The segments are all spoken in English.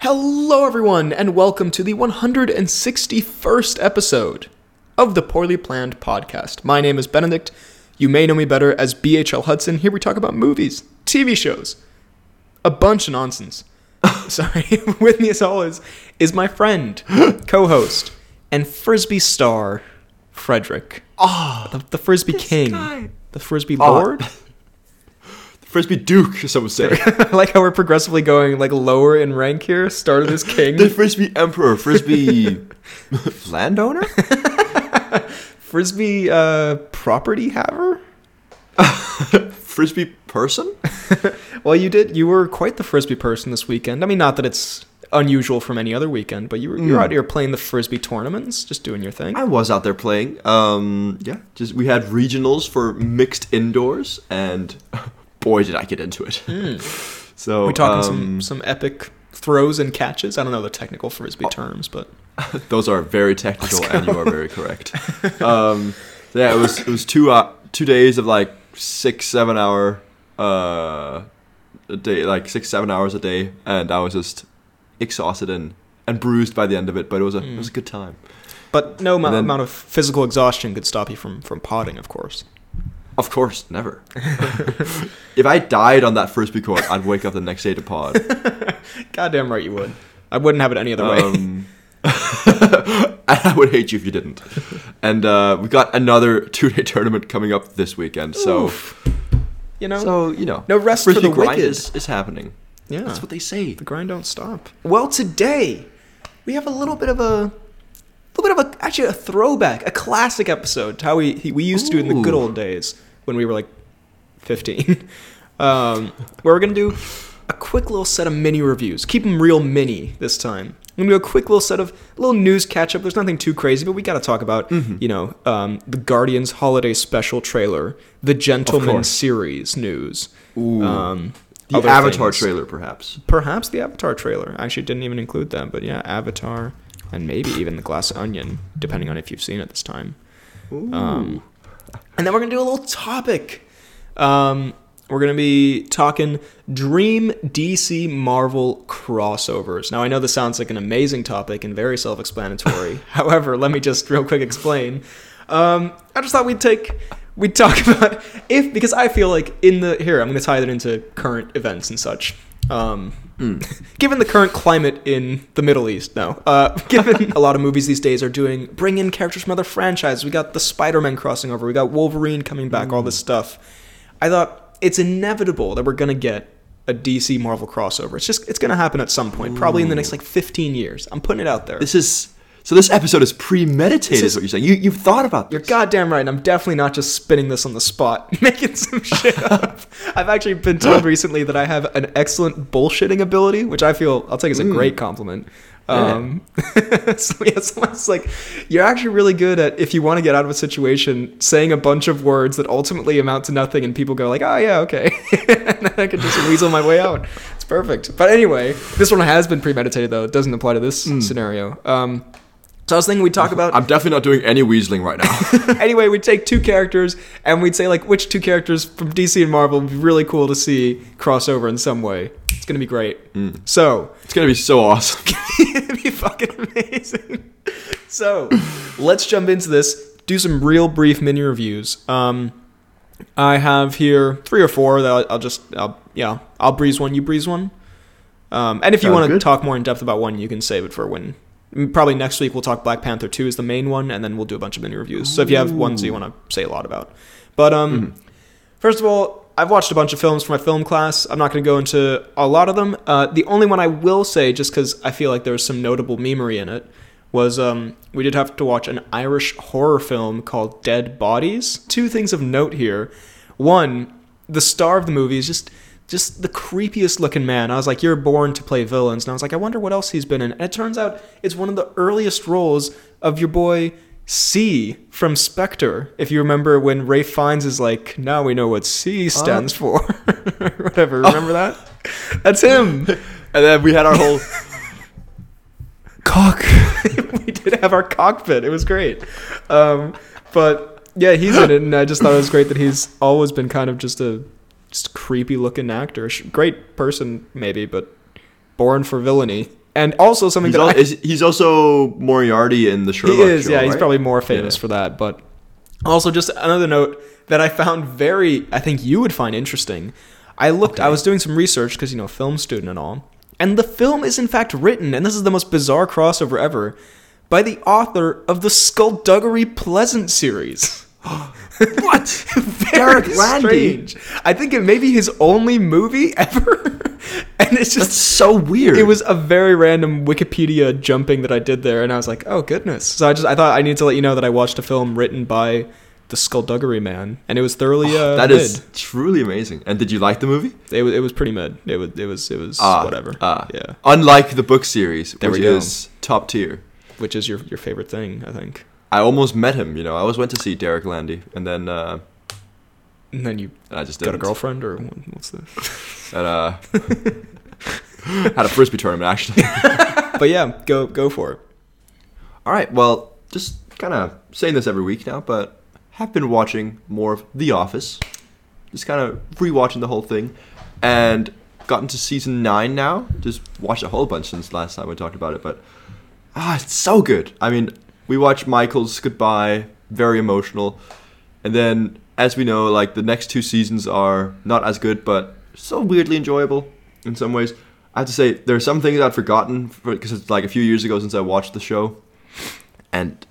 Hello, everyone, and welcome to the 161st episode of the Poorly Planned Podcast. My name is Benedict. You may know me better as BHL Hudson. Here we talk about movies, TV shows, a bunch of nonsense. Sorry, with me as always is my friend, co host, and Frisbee star, Frederick. Ah, The, the Frisbee King. guy. The Frisbee Ah. Lord. Frisbee Duke, some would say. I like how we're progressively going like lower in rank here. Started as king. the Frisbee Emperor, Frisbee landowner? Frisbee uh, property haver? Frisbee person? Well, you did. You were quite the frisbee person this weekend. I mean, not that it's unusual from any other weekend, but you were you're out here playing the frisbee tournaments, just doing your thing. I was out there playing. Um, yeah, just we had regionals for mixed indoors, and boy, did I get into it. So we talking some um, some epic throws and catches. I don't know the technical frisbee terms, but Those are very technical, and you are very correct. um, so yeah, it was it was two uh, two days of like six seven hour uh, a day, like six seven hours a day, and I was just exhausted and and bruised by the end of it. But it was a it was a good time. but no amount, then- amount of physical exhaustion could stop you from from potting, of course. Of course, never. if I died on that frisbee court, I'd wake up the next day to pod. Goddamn right you would. I wouldn't have it any other way. Um, I would hate you if you didn't. And uh, we got another two day tournament coming up this weekend. So. Oof. you know, So you know, No rest for the grind wicked. is, is happening. yeah, That's what they say. the grind don't stop. Well, today we have a little bit of a little bit of a actually a throwback, a classic episode to how we we used to do in the good old days when we were like 15. um, where we're gonna do a quick little set of mini reviews. Keep them real mini this time. I'm gonna do a quick little set of little news catch up. There's nothing too crazy, but we gotta talk about you know um, the Guardians holiday special trailer, the Gentleman series news. Ooh. Um, the Avatar things. trailer, perhaps. Perhaps the Avatar trailer. I actually didn't even include that, but yeah, Avatar, and maybe even the Glass Onion, depending on if you've seen it this time. Um, and then we're gonna do a little topic. Um, we're gonna be talking Dream DC Marvel crossovers. Now I know this sounds like an amazing topic and very self-explanatory. However, let me just real quick explain. Um, I just thought we'd take we'd talk about if because I feel like in the here I'm gonna tie that into current events and such. Um, given the current climate in the Middle East, no. Uh, given a lot of movies these days are doing bring in characters from other franchises. We got the Spider-Man crossing over. We got Wolverine coming back. All this stuff. I thought it's inevitable that we're gonna get a DC Marvel crossover. It's just it's gonna happen at some point, probably in the next like 15 years. I'm putting it out there. This is so. This episode is premeditated. Is is- what you're saying? You you've thought about this. You're goddamn right, and I'm definitely not just spinning this on the spot, making some shit up. I've actually been told recently that I have an excellent bullshitting ability, which I feel I'll take as a great compliment. Um, so yeah, someone's like, you're actually really good at if you want to get out of a situation, saying a bunch of words that ultimately amount to nothing, and people go like, oh yeah, okay, and then I can just weasel my way out. It's perfect. But anyway, this one has been premeditated though. It doesn't apply to this scenario. Um, so I was thinking we'd talk about I'm definitely not doing any weaseling right now. anyway, we'd take two characters and we'd say like which two characters from DC and Marvel would be really cool to see cross over in some way. It's gonna be great. So it's gonna be so awesome. it'd be fucking amazing. So let's jump into this. Do some real brief mini reviews. Um, I have here three or four that I'll, I'll just I'll, yeah I'll breeze one. You breeze one. Um, and if you want to talk more in depth about one, you can save it for when. Probably next week we'll talk Black Panther two is the main one, and then we'll do a bunch of mini reviews. So if you have ones you want to say a lot about, but um, first of all, I've watched a bunch of films for my film class. I'm not going to go into a lot of them. Uh, the only one I will say, just because I feel like there was some notable memery in it, was um, we did have to watch an Irish horror film called Dead Bodies. Two things of note here. One, the star of the movie is just just the creepiest looking man. I was like, you're born to play villains, and I was like, I wonder what else he's been in. And it turns out it's one of the earliest roles of your boy C from Spectre. If you remember when Ralph Fiennes is like, now we know what C stands for, whatever. Remember that? That's him. and then we had our whole cock. we did have our cockpit. It was great. Um, but yeah, he's in it, and I just thought it was great that he's always been kind of just a just creepy looking actor. Great person, maybe, but born for villainy. and also something He's, that al- I, is, he's also Moriarty in the Sherlock he is, show, yeah, he's probably more famous Yeah. for that. But also, just another note that I found very, I think you would find interesting. I looked, I was doing some research because you know, film student and all, and the film is in fact written, and this is the most bizarre crossover ever, by the author of the Skulduggery Pleasant series. What? Very Derek Landy? strange. I think it may be his only movie ever, and it's just That's so weird. it was a very random Wikipedia jumping that I did there, and I was like, "Oh goodness!" So I just I thought I needed to let you know that I watched a film written by the Skulduggery Man, and it was thoroughly uh, Oh, That mid. is truly amazing. And did you like the movie? It was it was pretty mid. It was it was it was Ah, whatever. ah. yeah, Unlike the book series, There which is top tier. which is your your favorite thing, I think. I almost met him. You know, I always went to see Derek Landy, and then uh, And then you and I just got a didn't. girlfriend, or what's the? And uh, had a frisbee tournament actually. but yeah, go go for it. All right. Well, just kind of saying this every week now, but have been watching more of The Office. Just kind of rewatching the whole thing, and gotten to season nine now. Just watched a whole bunch since last time we talked about it, but ah, it's so good. I mean, we watched Michael's goodbye, very emotional, and then as we know, like the next two seasons are not as good, but so weirdly enjoyable in some ways. I have to say there are some things I'd forgotten because it's like a few years ago since I watched the show, and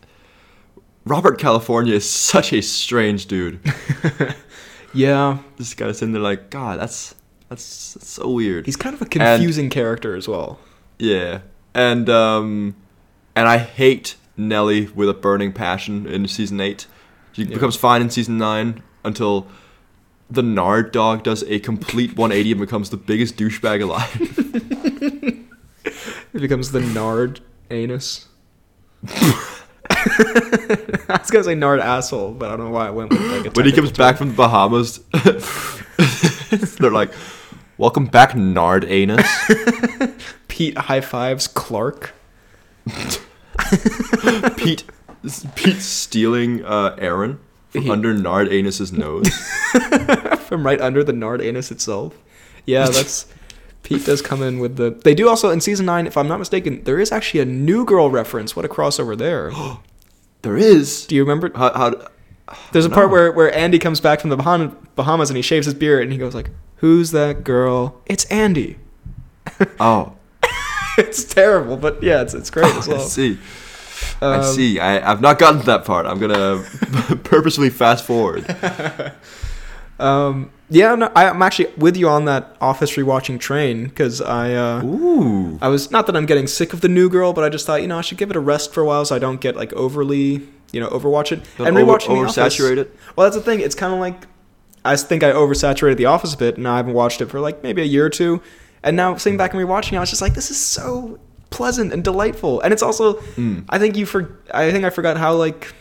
Robert California is such a strange dude. Yeah, This guy's in there like, God, that's that's, that's so weird. he's kind of a confusing character as well. Yeah, and um, and I hate Nellie with a burning passion in season eight. She Yeah. becomes fine in season nine until the Nard dog does a complete 180 and becomes the biggest douchebag alive. It becomes the Nard anus. I was gonna say Nard asshole, but I don't know why I went with like when he comes technical back from the Bahamas, they're like, "Welcome back, Nard anus." Pete high fives Clark. Pete, Pete stealing uh, Erin from He- under Nard anus's nose. from right under the Nard anus itself. Yeah, that's Pete does come in with the. They do also in season nine, if I'm not mistaken, there is actually a New Girl reference. What a crossover there! There is. Do you remember? How, how, There's a part where where Andy comes back from the Bahamas and he shaves his beard and he goes like, "Who's that girl? It's Andy." oh, it's terrible, but yeah, it's it's great as well. I see. I Um, see. I, I've not gotten to that part. I'm gonna purposely fast forward. Um, yeah, no, I, I'm actually with you on that Office rewatching train because I uh, Ooh. I was not that I'm getting sick of the new girl, but I just thought you know I should give it a rest for a while so I don't get like overly you know overwatch it Don't and over, rewatching the Office. it. Well, that's the thing. It's kind of like I think I oversaturated The Office a bit, and I haven't watched it for like maybe a year or two. And now sitting back and rewatching, it, I was just like, this is so pleasant and delightful. And it's also, Mm. I think you for, I think I forgot how like,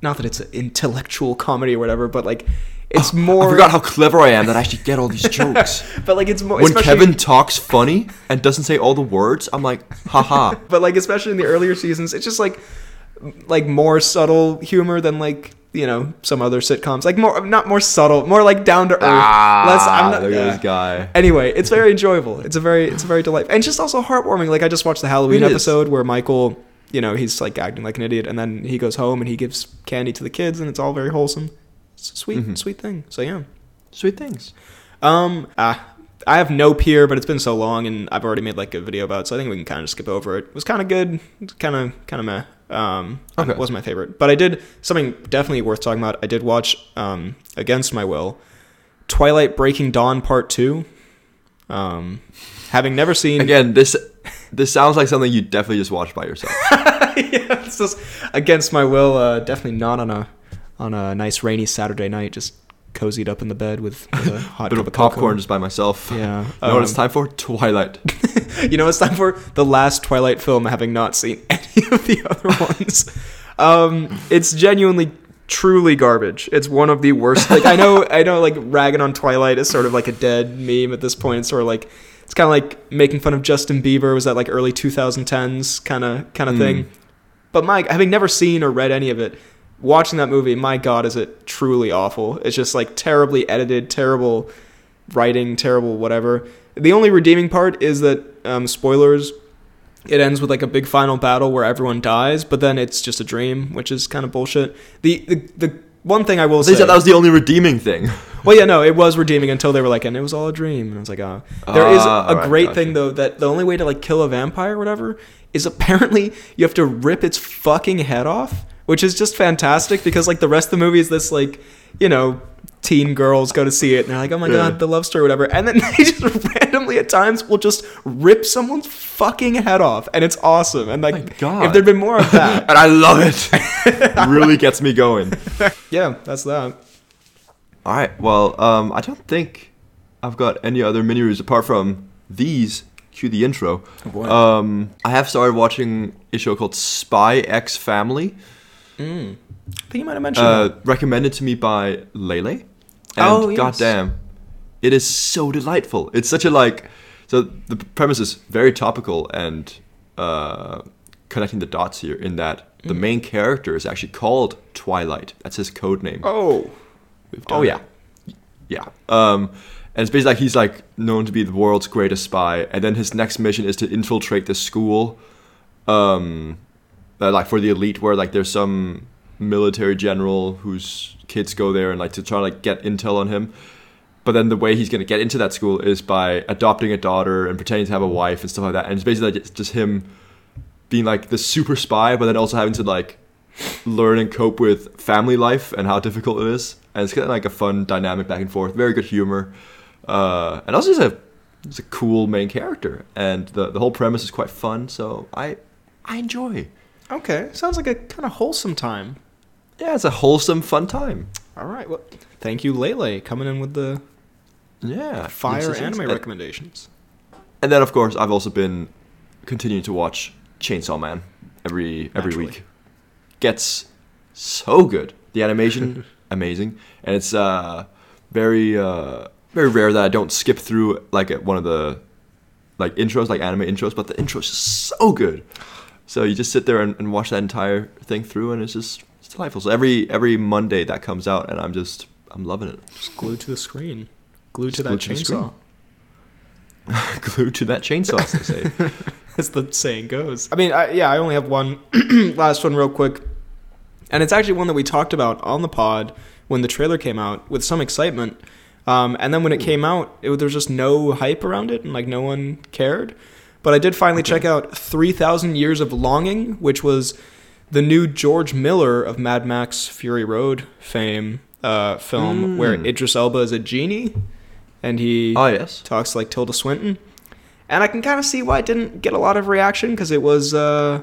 not that it's an intellectual comedy or whatever, but like, it's more. I forgot how clever I am that I actually get all these jokes. But like, it's more. when especially- Kevin talks funny and doesn't say all the words, I'm like, haha. but like especially in the earlier seasons it's just like like more subtle humor than like you know some other sitcoms like more not more subtle more like down to earth less i'm not Ah, look at this guy. anyway it's very enjoyable it's a very it's a very delightful and just also heartwarming like i just watched the halloween It is. episode where michael you know he's like acting like an idiot and then he goes home and he gives candy to the kids and it's all very wholesome it's a sweet Mhm. sweet thing so yeah Sweet things. um, ah, I have no peer, but it's been so long, and I've already made like a video about it, so I think we can kind of skip over it. It was kind of good, kind of kind of meh. Um, Okay. it wasn't my favorite, but I did something definitely worth talking about. I did watch, um, against my will, Twilight Breaking Dawn Part Two. Um, having never seen Again, this this sounds like something you definitely just watched by yourself. yeah, it's just against my will. Uh, definitely not on a on a nice rainy Saturday night, just cozied up in the bed with, a hot Bit cup of popcorn just by myself. Yeah, You know what it's um, time for? Twilight. you know, it's time for the last Twilight film, having not seen any of the other ones. Um, it's genuinely, truly garbage. It's one of the worst. Like I know, I know, like ragging on Twilight is sort of like a dead meme at this point. It's sort of like it's kind of like making fun of Justin Bieber. Was that like early 2010s kind of kind of Mm. thing? But Mike, having never seen or read any of it, watching that movie, my God, is it truly awful? It's just like terribly edited, terrible writing, terrible whatever. The only redeeming part is that um, spoilers. it ends with like a big final battle where everyone dies, but then it's just a dream, which is kind of bullshit. The the, the one thing I will They say said that was the only redeeming thing. well, yeah, no, it was redeeming until they were like, and it was all a dream. And I was like, oh. There is Ah, a alright, great gotcha. thing, though, that the only way to, like, kill a vampire or whatever is apparently you have to rip its fucking head off, which is just fantastic because, like, the rest of the movie is this, like, you know, teen girls go to see it and they're like, oh my Yeah. god, the love story, whatever. And then they just randomly at times will just rip someone's fucking head off. And it's awesome. And, like, if there'd been more of that, and I love it. really gets me going. yeah, that's that. All right. Well, um, I don't think I've got any other mini reviews apart from these. Cue the intro. Oh. Um, I have started watching a show called Spy X Family, Mm. I think you might have mentioned uh, recommended to me by Lele. And Oh, yes. goddamn, it is so delightful. It's such a like. So the premise is very topical and uh, connecting the dots here. In that the main character is actually called Twilight. That's his code name. Oh. Oh yeah, yeah. Um, and it's basically like he's like known to be the world's greatest spy, and then his next mission is to infiltrate the school, um, uh, like for the elite, where like there's some military general whose kids go there and like to try to like get intel on him. But then the way he's gonna get into that school is by adopting a daughter and pretending to have a wife and stuff like that. And it's basically like, it's just him being like the super spy, but then also having to like learn and cope with family life and how difficult it is. And it's kind of like a fun dynamic back and forth. Very good humor, uh, and also just a it's a cool main character. And the the whole premise is quite fun. So I I enjoy. Okay, sounds like a kind of wholesome time. Yeah, it's a wholesome, fun time. All right, well, thank you, Lele, coming in with the Yeah, fire anime And- recommendations. And then of course I've also been continuing to watch Chainsaw Man every every Naturally. week. Gets so good. The animation amazing, and it's uh very uh very rare that I don't skip through like one of the like intros, like anime intros. But the intro is just so good. So you just sit there and, and watch that entire thing through, and it's just it's delightful. So every every Monday that comes out, and I'm just I'm loving it. Just glued to the screen. Glued to that glued to chainsaw. Glued to that chainsaw, as they say. As the saying goes. I mean, I, yeah, I only have one last one real quick. And it's actually one that we talked about on the pod when the trailer came out with some excitement. Um, and then when it came out, it, there was just no hype around it and like no one cared. But I did finally check out 3,000 Years of Longing, which was the new George Miller of Mad Max Fury Road fame uh, film, Mm. where Idris Elba is a genie and he oh yes. talks like Tilda Swinton. And I can kind of see why it didn't get a lot of reaction because it was, uh,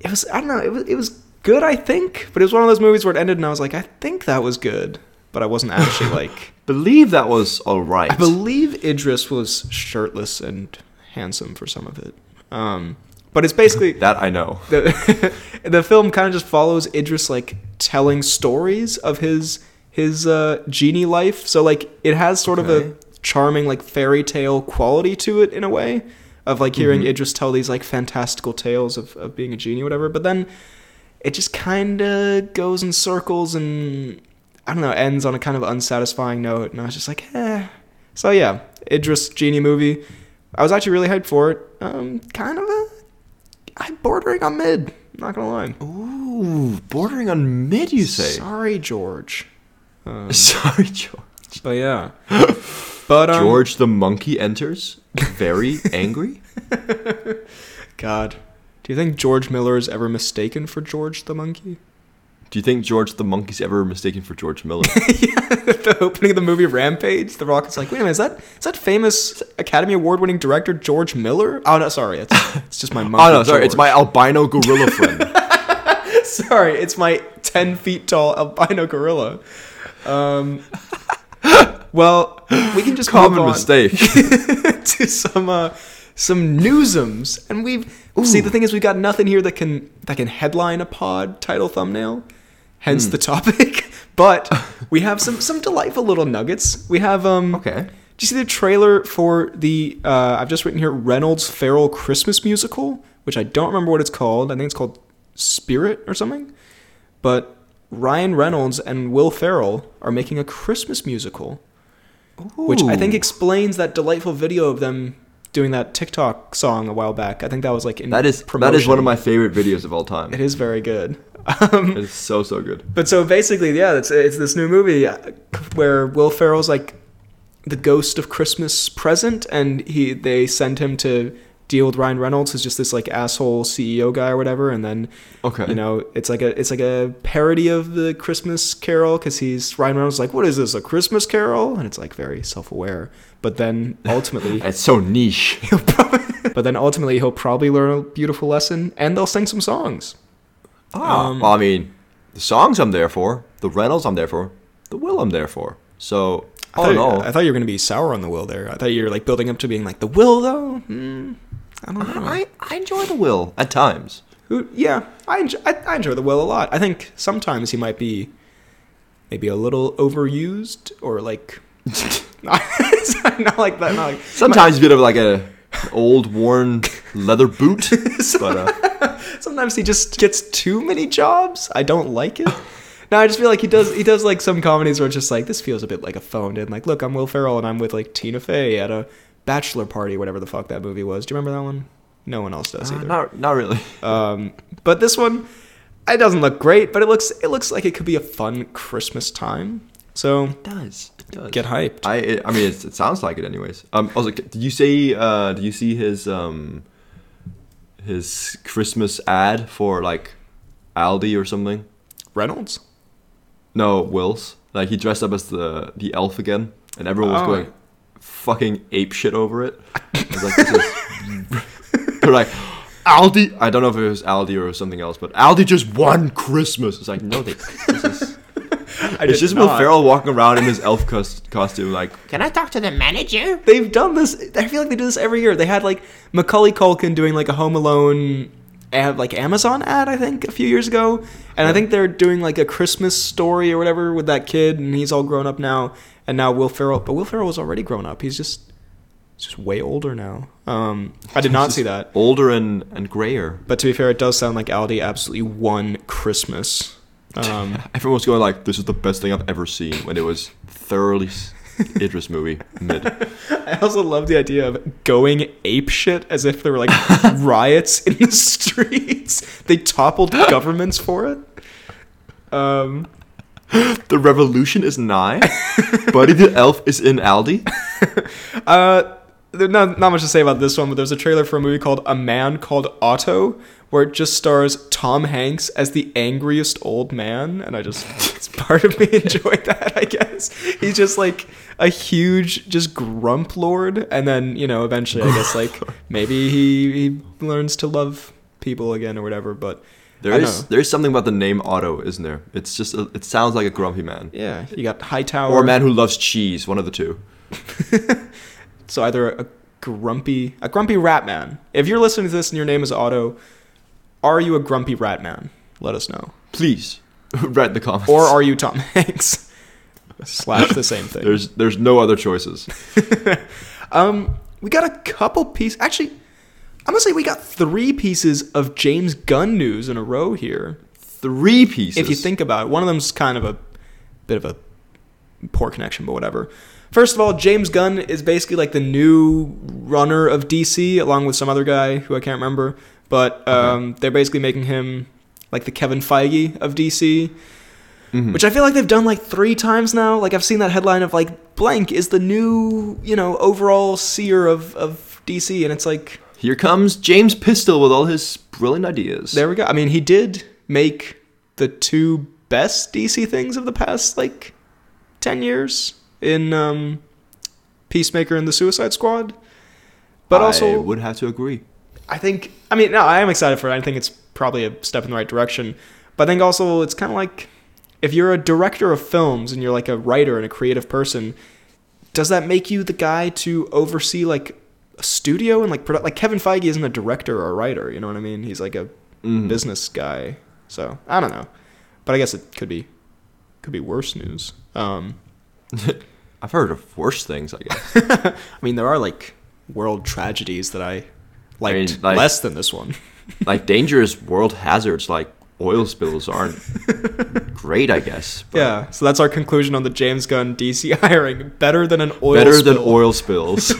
it was I don't know, it was it was good I think, but it was one of those movies where it ended and I was like, I think that was good, but I wasn't actually like. Believe that was all right. I believe Idris was shirtless and handsome for some of it. Um, but it's basically that I know. the the film kind of just follows Idris like telling stories of his his uh, genie life. So like it has sort of a charming like fairy tale quality to it in a way of like hearing Mhm. Idris tell these like fantastical tales of, of being a genie or whatever. But then it just kind of goes in circles and I don't know ends on a kind of unsatisfying note. And I was just like, eh. So yeah, Idris genie movie. I was actually really hyped for it. Um, kind of a I'm bordering on mid. Not gonna lie. Ooh, bordering on mid, you say? Sorry, George. Um, Sorry, George. but yeah. But um, George the monkey enters, very angry. God, do you think George Miller is ever mistaken for George the monkey? Do you think George the monkey's ever mistaken for George Miller? yeah, the opening of the movie Rampage, The Rock is like, wait a minute, is that is that famous Academy Award winning director George Miller? Oh no, sorry, it's it's just my monkey. oh no, sorry, it's my albino gorilla friend. sorry, it's my ten feet tall albino gorilla. Um, well, we can just Common mistake. to some uh, some newsums, and we've see the thing is we've got nothing here that can that can headline a pod title thumbnail, hence Hmm. the topic. But we have some some delightful little nuggets. We have um. Okay. Do you see the trailer for the? Uh, I've just written here Reynolds Ferrell Christmas musical, which I don't remember what it's called. I think it's called Spirit or something. But Ryan Reynolds and Will Ferrell are making a Christmas musical which I think explains that delightful video of them doing that TikTok song a while back. I think that was like in That is promotion. that is one of my favorite videos of all time. It is very good. Um, It is so so good. but so basically, yeah, it's it's this new movie uh, where Will Ferrell's like the ghost of Christmas present, and he they send him to deal with Ryan Reynolds, who's just this like asshole CEO guy or whatever, and then Okay. you know it's like a it's like a parody of the Christmas Carol because he's Ryan Reynolds is like what is this a Christmas Carol, and it's like very self aware, but then ultimately. it's so niche. Probably, but then ultimately he'll probably learn a beautiful lesson, and they'll sing some songs. Ah, Um, well, I mean, the songs I'm there for, the Reynolds I'm there for, the Will I'm there for. So I thought, in all, I thought you were going to be sour on the will there. I thought you were like building up to being like the will though. Hmm, I don't know. I, I enjoy the Will at times. Who, yeah, I enjoy, I, I enjoy the will a lot. I think sometimes he might be maybe a little overused or like not, not like that. Not like, Sometimes a bit of like a an old worn leather boot, but uh, sometimes he just gets too many jobs. I don't like it. No, I just feel like he does. He does like some comedies where it's just like this feels a bit like a phoned in. Like, look, I'm Will Ferrell and I'm with like Tina Fey at a bachelor party, whatever the fuck that movie was. Do you remember that one? No one else does uh, either. not not really. Um, but this one, it doesn't look great, but it looks it looks like it could be a fun Christmas time. So It does. It does. get hyped. I it, I mean it, it sounds like it anyways. Um also did you see uh did you see his um his Christmas ad for like Aldi or something? Reynolds. No, Will's. Like he dressed up as the the elf again and everyone was Oh. going fucking ape shit over it. It was like, this is- they're like Aldi I don't know if it was Aldi or something else, but Aldi just won Christmas. It's like no they this is I It's did just Will. Ferrell walking around in his elf cos- costume like Can I talk to the manager? They've done this. I feel like they do this every year. They had like Macaulay Culkin doing like a Home Alone, ad, like Amazon ad, I think, a few years ago, and I think they're doing like a Christmas story or whatever with that kid, and he's all grown up now, and now Will Ferrell, but Will Ferrell was already grown up. He's just, just way older now. Um, I did not see that, older and and grayer. but to be fair, it does sound like Aldi absolutely won Christmas. Um, Everyone was going like, "This is the best thing I've ever seen." When it was thoroughly Idris movie mid. I also love the idea of going ape shit as if there were like riots in the streets. They toppled governments for it. Um, The revolution is nigh. Buddy the elf is in Aldi. uh, there's not, not much to say about this one, but there's a trailer for a movie called A Man Called Otto, where it just stars Tom Hanks as the angriest old man, and I just, it's part of me enjoyed that, I guess. He's just like a huge, just grump lord, and then, you know, eventually, I guess, like, maybe he, he learns to love people again or whatever, but There I is know. there is something about the name Otto, isn't there? It's just a, it sounds like a grumpy man yeah, you got Hightower. or a man who loves cheese. One of the two. So either a grumpy, a grumpy rat man. If you're listening to this and your name is Otto, are you a grumpy rat man? Let us know. Please write the comments. Or are you Tom Hanks? Slash the same thing. there's there's no other choices. Um, we got a couple pieces. Actually, I'm gonna say we got three pieces of James Gunn news in a row here. Three pieces. If you think about it, one of them's kind of a bit of a poor connection, but whatever. First of all, James Gunn is basically like the new runner of DC, along with some other guy who I can't remember. But um, they're basically making him like the Kevin Feige of DC, Mhm. which I feel like they've done like three times now. Like I've seen that headline of like blank is the new you know overall seer of of DC, and it's like Here comes James Pistol with all his brilliant ideas. there we go. I mean, he did make the two best DC things of the past like ten years in um, Peacemaker and the Suicide Squad. But also, I also, would have to agree. I think I mean no, I am excited for it. I think it's probably a step in the right direction. But I think also it's kind of like if you're a director of films and you're like a writer and a creative person, does that make you the guy to oversee like a studio and like produ- like Kevin Feige isn't a director or a writer, you know what I mean? He's like a Mhm. business guy. So, I don't know. But I guess it could be could be worse news. Um I've heard of worse things, I guess. I mean there are like world tragedies that I liked mean, like- less than this one. like dangerous world hazards like oil spills aren't great, I guess. Yeah, so that's our conclusion on the James Gunn DC hiring. Better than an oil Better than oil spills.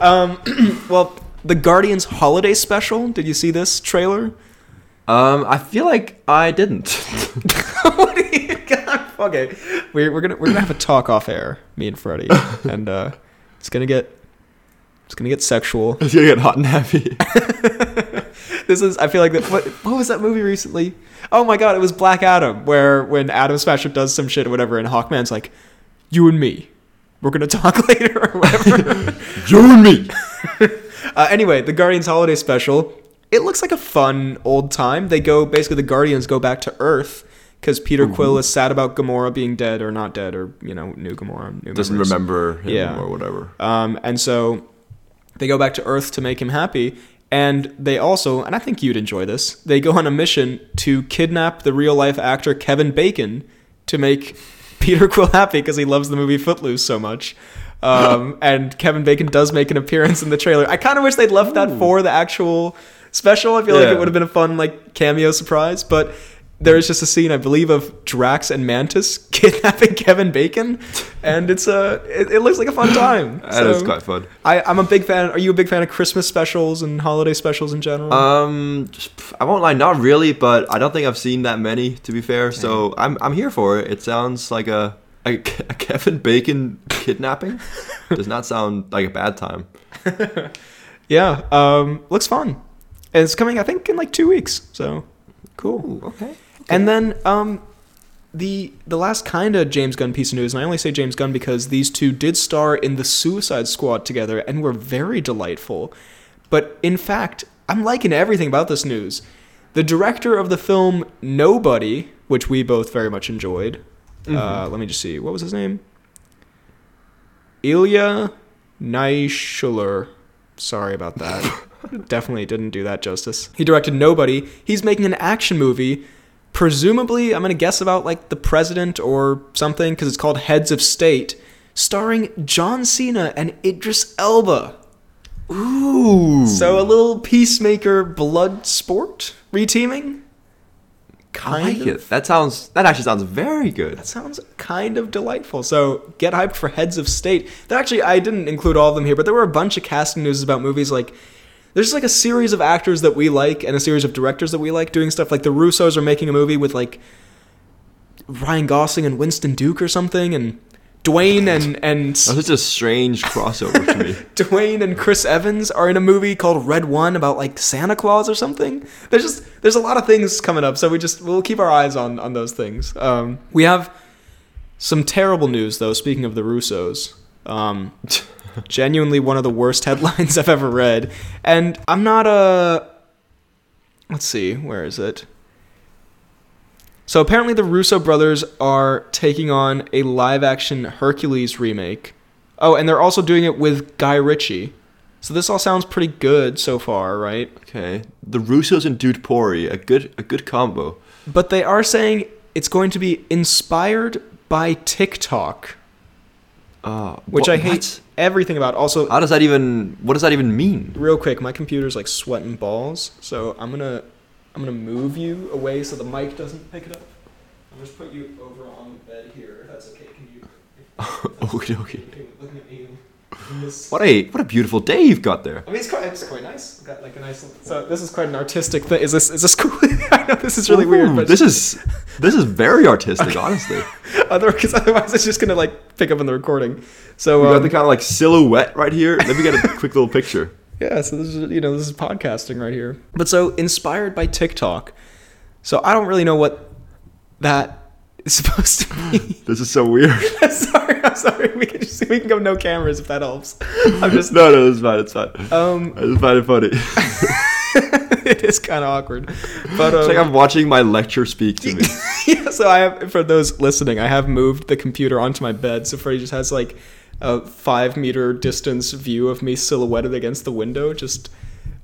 Um, well, the Guardians holiday special. Did you see this trailer? um, I feel like I didn't. what are you God, okay, we're, we're gonna we're gonna have a talk off air, me and Freddie, and uh, it's gonna get it's gonna get sexual. it's gonna get hot and heavy. This is I feel like that. What, what was that movie recently? Oh my god, it was Black Adam, where when Atom Smasher does some shit or whatever, and Hawkman's like, "You and me, we're gonna talk later" or whatever. you and me. Uh, anyway, the Guardians Holiday Special. It looks like a fun old time. They go basically the Guardians go back to Earth because Peter Quill is sad about Gamora being dead or not dead or you know new Gamora new Doesn't members. remember him Yeah. or whatever. Um, and so they go back to Earth to make him happy. And they also, and I think you'd enjoy this, they go on a mission to kidnap the real life actor Kevin Bacon to make Peter Quill happy because he loves the movie Footloose so much. Um, and Kevin Bacon does make an appearance in the trailer. I kind of wish they'd left that for the actual special. I feel like it would have been a fun like cameo surprise, but there is just a scene I believe of Drax and Mantis kidnapping Kevin Bacon, and it's a it, it looks like a fun time. That is So- quite fun. I, I'm a big fan. Are you a big fan of Christmas specials and holiday specials in general? Um, I won't lie, not really, but I don't think I've seen that many to be fair. So I'm I'm here for it. It sounds like a a, a Kevin Bacon kidnapping. Does not sound like a bad time. yeah, um, looks fun. And it's coming, I think, in like two weeks. So cool. okay. And then um, the the last kind of James Gunn piece of news, and I only say James Gunn because these two did star in the Suicide Squad together and were very delightful. But in fact, I'm liking everything about this news. The director of the film Nobody, which we both very much enjoyed. Uh, let me just see. What was his name? Ilya Naishuller. Sorry about that. Definitely didn't do that justice. He directed Nobody. He's making an action movie, presumably, I'm going to guess about like the president or something, because it's called Heads of State, starring John Cena and Idris Elba. Ooh. So a little peacemaker blood sport reteaming? I like it. That sounds. That actually sounds very good. That sounds kind of delightful. So get hyped for Heads of State. That actually I didn't include all of them here, but there were a bunch of casting news about movies like there's like a series of actors that we like and a series of directors that we like doing stuff like the Russos are making a movie with like Ryan Gosling and Winston Duke or something and Dwayne and and That's such a strange crossover to me. Dwayne and Chris Evans are in a movie called Red One about like Santa Claus or something. There's just there's a lot of things coming up, so we just we'll keep our eyes on on those things. Um, we have some terrible news though. Speaking of the Russos, um, genuinely one of the worst headlines I've ever read, and I'm not a. Let's see, where is it? So apparently, the Russo brothers are taking on a live-action Hercules remake. Oh, and they're also doing it with Guy Ritchie. So this all sounds pretty good so far, right? Okay, the Russos and Dude Pori, a good a good combo. But they are saying it's going to be inspired by TikTok, Uh, which I hate what? everything about. Also, How does that even? What does that even mean? real quick, my computer's like sweating balls, so I'm gonna I'm gonna move you away so the mic doesn't pick it up. I'll just put you over on the bed here. If that's okay. Can you? Okay, okay. Looking at you. in this- What a what a beautiful day you've got there. I mean, it's quite, it's quite nice. Got like a nice. So this is quite an artistic thing. Is this is this cool? I know this is really weird, but this is this is very artistic, honestly. other because otherwise it's just gonna like pick up in the recording. So We got um, the kind of like silhouette right here. Let me get a quick little picture. yeah, so this is you know this is podcasting right here. But so inspired by TikTok. So I don't really know what that is supposed to be. This is so weird. I'm sorry, I'm sorry. We can just we can go no cameras if that helps. I'm just no, no, it's fine. It's fine. um I just find it funny. it is kind of awkward, but um, It's like I'm watching my lecture speak to me. yeah, so I have for those listening, I have moved the computer onto my bed, so Freddie just has like a five meter distance view of me silhouetted against the window, just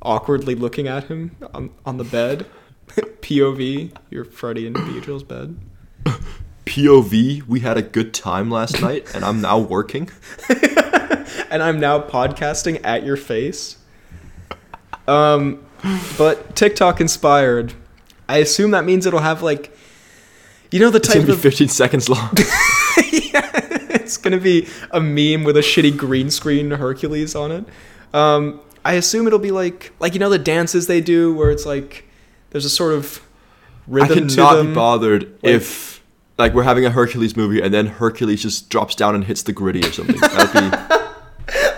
awkwardly looking at him on on the bed. POV, you're Freddie in Beatrice's bed. POV, we had a good time last night, and I'm now working. and I'm now podcasting at your face. Um, but TikTok inspired. I assume that means it'll have like, you know, the It's gonna type be of 15 seconds long. yeah, it's gonna be a meme with a shitty green screen Hercules on it. Um, I assume it'll be like like you know the dances they do where it's like there's a sort of rhythm to them. I cannot be bothered if like we're having a Hercules movie and then Hercules just drops down and hits the gritty or something. That'd be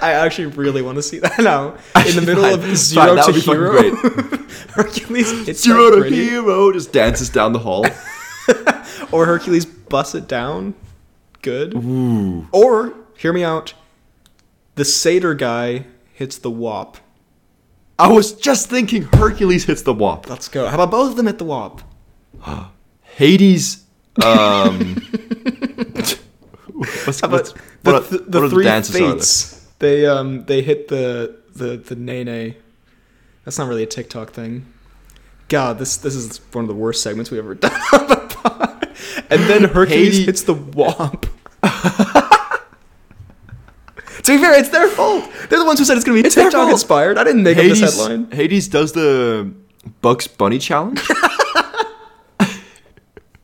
I actually really want to see that now. In the middle Fine, of zero that to hero, Hercules hits zero to hero just dances down the hall. or Hercules busts it down. Good. Ooh. Or hear me out. The satyr guy hits the wop. I was just thinking Hercules hits the wop. Let's go. How about both of them hit the wop? Hades um what's, what's, what the, are- the what are three fates? They um they hit the the the nae nae. That's not really a TikTok thing. God, this this is one of the worst segments we've ever done on the pod. And then Hercules Hades- hits the womp. to be fair, it's their fault. They're the ones who said it's going to be their TikTok inspired. I didn't make up Hades, this headline. Hades does the Bugs Bunny challenge.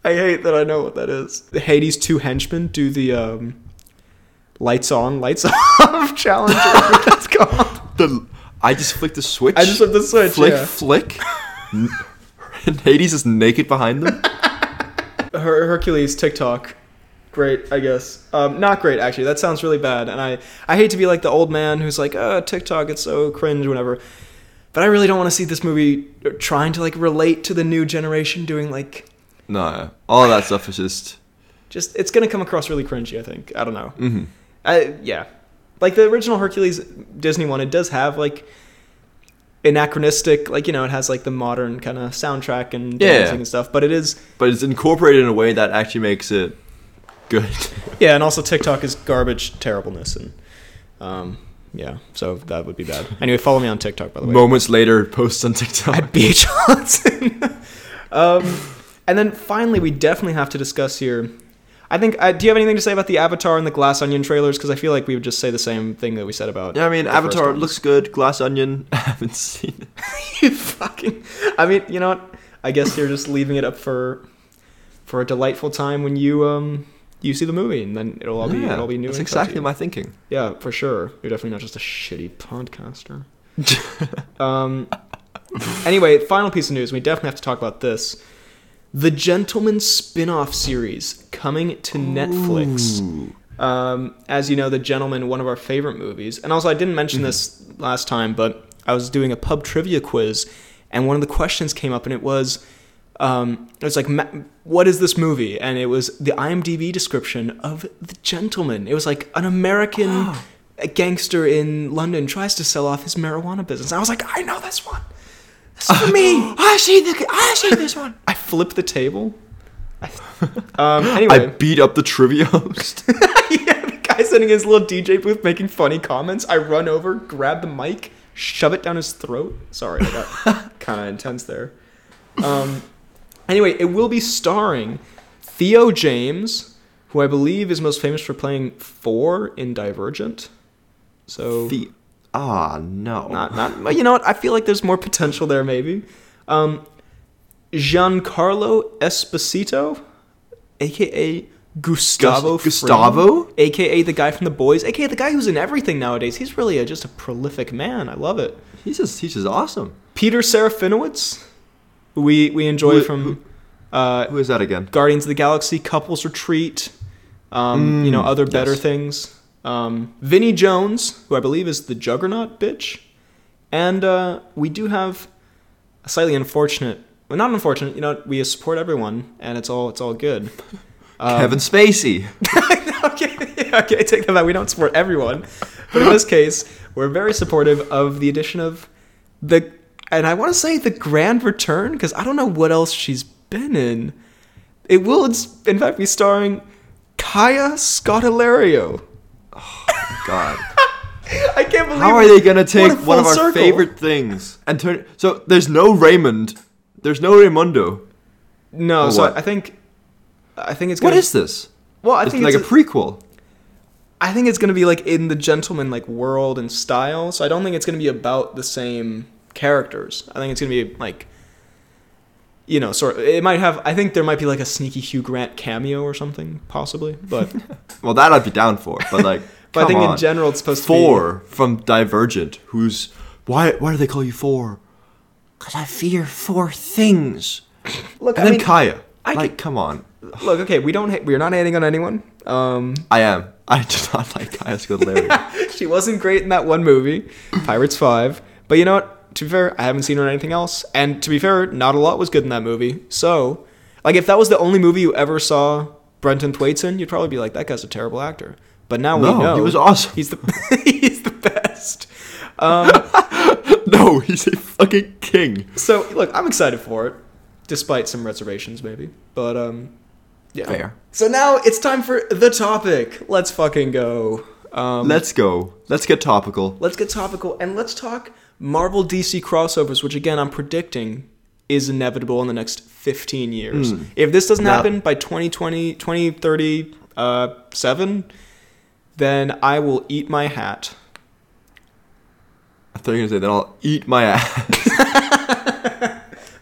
I hate that I know what that is. Hades two henchmen do the um, lights on, lights off challenge. that's called. the I just flick the switch. I just flipped the switch, Flick, yeah. flick. And Hades is naked behind them. Her- Hercules TikTok. Great, I guess. Um, not great, actually. That sounds really bad. And I, I hate to be like the old man who's like, uh, TikTok, it's so cringe, whatever. But I really don't want to see this movie trying to like relate to the new generation doing like, No, all that stuff is just. just, it's going to come across really cringy, I think. I don't know. hmm I, yeah. Like the original Hercules Disney one, it does have like anachronistic, like, you know, it has like the modern kind of soundtrack and Yeah. dancing and stuff. But it is, But it's incorporated in a way that actually makes it good. Yeah, and also TikTok is garbage terribleness, and um, yeah, so that would be bad. Anyway, follow me on TikTok by the way. Moments later, posts on TikTok. At BH Johnson. um, and then finally, we definitely have to discuss here. I think. Uh, do you have anything to say about the Avatar and the Glass Onion trailers? Because I feel like we would just say the same thing that we said about. yeah, I mean, Avatar looks good. Glass Onion, I haven't seen it. you fucking. I mean, you know what? I guess you're just leaving it up for for a delightful time when you um you see the movie, and then it'll all be Yeah, it'll all be new. That's exactly my thinking. Yeah, for sure. You're definitely not just a shitty podcaster. um. Anyway, final piece of news. We definitely have to talk about this. The Gentleman spin-off series coming to Netflix. Um, as you know, The Gentleman, one of our favorite movies. And also, I didn't mention this last time, but I was doing a pub trivia quiz, and one of the questions came up, and it was, um, it was like, what is this movie? And it was the IMDb description of The Gentleman. It was like an American gangster in London tries to sell off his marijuana business. I was like, I know this one. This is for me. I see the. I see this one. I flip the table. I, um, anyway. I beat up the trivia host. yeah, the guy sitting in his little DJ booth making funny comments. I run over, grab the mic, shove it down his throat. Sorry, I got kind of intense there. Um, anyway, it will be starring Theo James, who I believe is most famous for playing Four in Divergent. So the. Ah no. not not. But you know what? I feel like there's more potential there. Maybe. Um, Giancarlo Esposito, aka Gustavo. Gus- Gustavo? Fring, aka the guy from The Boys, aka the guy who's in everything nowadays. He's really a, just a prolific man. I love it. He's just. He's just awesome. Peter Serafinowicz, who we we enjoy Who- from who- uh, Who is that again? Guardians of the Galaxy, Couples Retreat, um, you know, Mm, other better yes. things. Um, Vinnie Jones, who I believe is the Juggernaut bitch. And uh, we do have a slightly unfortunate, well, not unfortunate, you know, we support everyone, and it's all it's all good. Um, Kevin Spacey. okay, yeah, okay, take that back. We don't support everyone, but in this case, we're very supportive of the addition of the, and I want to say the grand return because I don't know what else she's been in. It will, in fact, be starring Kaya Scott Scodelario. God. I can't believe. How are they gonna take one of our circle. favorite things and turn? So there's no Raymond. There's no Raymundo. No, Or so what? I think, I think it's What gonna. is this? Well, I It's think like it's like a prequel. I think it's gonna be like in the gentleman like world and style. So I don't think it's gonna be about the same characters. I think it's gonna be like you know, sort. of, It might have. I think there might be like a sneaky Hugh Grant cameo or something, possibly. But Well, that I'd be down for, but like, but I think on. in general it's supposed to be Four from Divergent, who's why? Why do they call you Four? Cause I fear four things. Look, And I then mean, Kaya. I like, could- come on. look. Okay, we don't. Ha- we're not hating on anyone. Um, I am. I do not like Kaya Scodelario. she wasn't great in that one movie, Pirates Five. But you know what? To be fair, I haven't seen her in anything else. And to be fair, not a lot was good in that movie. So, like, if that was the only movie you ever saw Brenton Thwaites in, you'd probably be like, that guy's a terrible actor. But now No, we know he was awesome. He's the he's the best. Um, no, he's a fucking king. so look, I'm excited for it, despite some reservations maybe. But um, yeah. Fair. So now it's time for the topic. Let's fucking go. Um, Let's go. Let's get topical. let's get topical and let's talk Marvel DC crossovers, which again I'm predicting is inevitable in the next 15 years. If this doesn't Now- happen by 2020, 2037, then I will eat my hat. I thought you were gonna say then I'll eat my ass.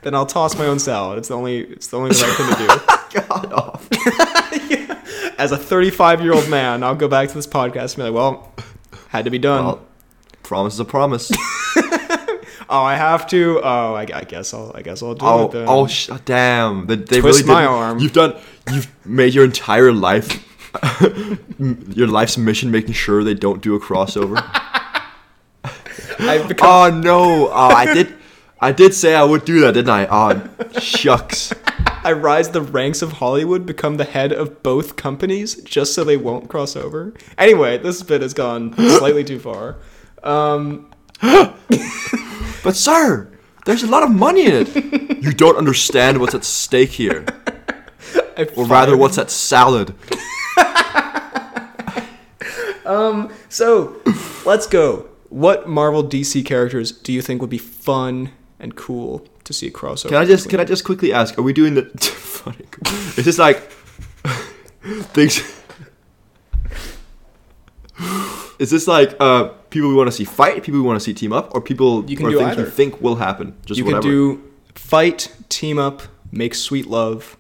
Then I'll toss my own salad. It's the only it's the only right thing to do. God off. do. As a 35 year old man, I'll go back to this podcast and be like, well, had to be done. Well, promise is a promise. oh, I have to. Oh, I, I guess I'll I guess I'll do oh, it then. oh, sh- damn! They, they Twist really my arm. You've done. You've made your entire life, your life's mission, making sure they don't do a crossover. I've become oh no! Oh, I did. I did say I would do that, didn't I? Oh, shucks. I rise the ranks of Hollywood, become the head of both companies, just so they won't cross over. Anyway, this bit has gone slightly too far. Um, But sir, there's a lot of money in it. You don't understand what's at stake here, I or rather, what's at salad. So, let's go. What Marvel DC characters do you think would be fun and cool to see a crossover? Can I just between? can I just quickly ask? Are we doing the? funny. Is this like things? Is this like uh people we want to see fight, people we want to see team up, or people You can or do things either. you think will happen? Just you whatever. can do fight, team up, make sweet love.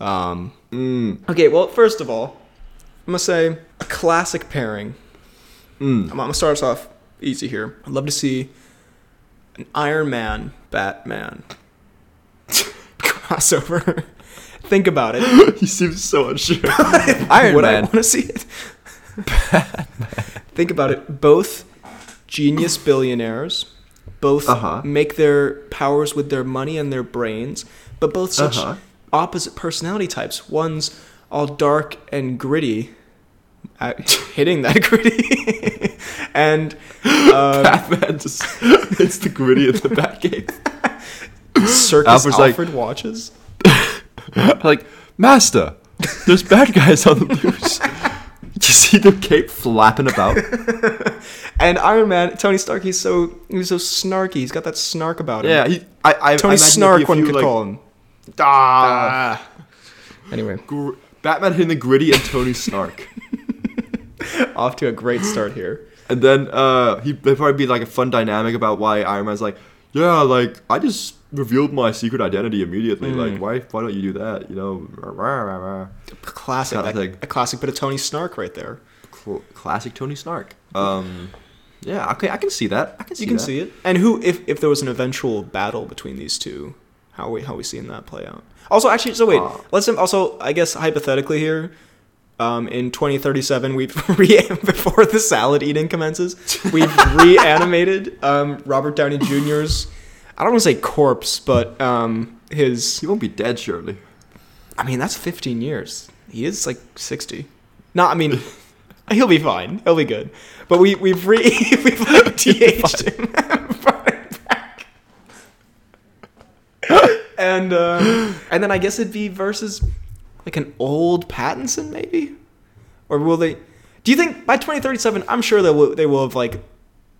Um, Mm, okay, well, first of all, I'm gonna say a classic pairing. mm. I'm, I'm gonna start us off easy here. I'd love to see an Iron Man Batman crossover. Think about it. he seems so unsure. Iron Would I want to see it? Think about it. Both genius billionaires, both Uh-huh. make their powers with their money and their brains, but both such Uh-huh. Opposite personality types. One's all dark and gritty, hitting that gritty, and um, Batman just it's the gritty of the Batcave. Circus Alfred's like- Alfred watches. like, Master, there's bad guys on the loose. you see the cape flapping about? And Iron Man, Tony Stark, he's so he's so snarky. He's got that snark about him. Yeah, he, I, I, Tony Snark, one could like, call him. Ah. Anyway, Gr- Batman hitting the gritty and Tony Snark. off to a great start here. And then uh, he there'd probably be like a fun dynamic about why Iron Man's like, yeah, like I just revealed my secret identity immediately. Mm. Like, why why don't you do that? You know, rah, rah, rah, rah. Classic, Kinda that- thing. a classic bit of Tony Snark right there. Cl- classic Tony Snark. Um, yeah, okay, I can see that. I can see You can that. see it. And who, if if there was an eventual battle between these two, how we how we seeing that play out? Also, actually, so wait, Uh. let's also, I guess, hypothetically here, um, in 2037, we've re- before the salad eating commences, we've reanimated um, Robert Downey Jr.'s. I don't want to say corpse, but um, his. He won't be dead, surely. I mean, that's 15 years. He is like 60. No, I mean, he'll be fine. He'll be good. But we we've re we've like him. brought him back. And uh, and then I guess it'd be versus like an old Pattinson maybe, or will they? Do you think by 2037? I'm sure they will. They will have like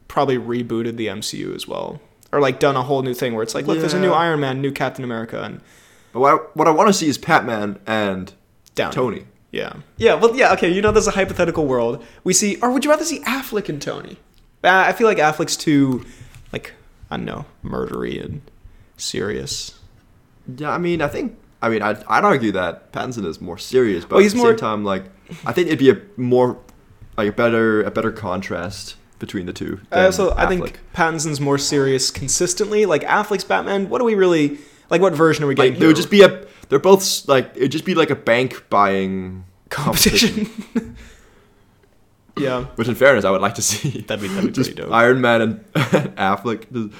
probably rebooted the MCU as well, or like done a whole new thing where it's like, look, there's a new Iron Man, new Captain America, and But what I, what I want to see is Patman and Downey. Tony. Yeah. Yeah, well, yeah, okay, you know there's a hypothetical world. We see, or would you rather see Affleck and Tony? Uh, I feel like Affleck's too, like, I don't know, murdery and serious. Yeah, I mean, I think. I mean, I'd, I'd argue that Pattinson is more serious, but Well, he's at the more- same time, like, I think it'd be a more, like, a better, a better contrast between the two. I than also I think Pattinson's more serious consistently. Like Affleck's Batman, what do we really like? What version are we getting? like there would just be a. They're both like it'd just be like a bank buying competition. yeah, Which, in fairness, I would like to see. that'd be that'd be just pretty dope. Iron Man and Affleck just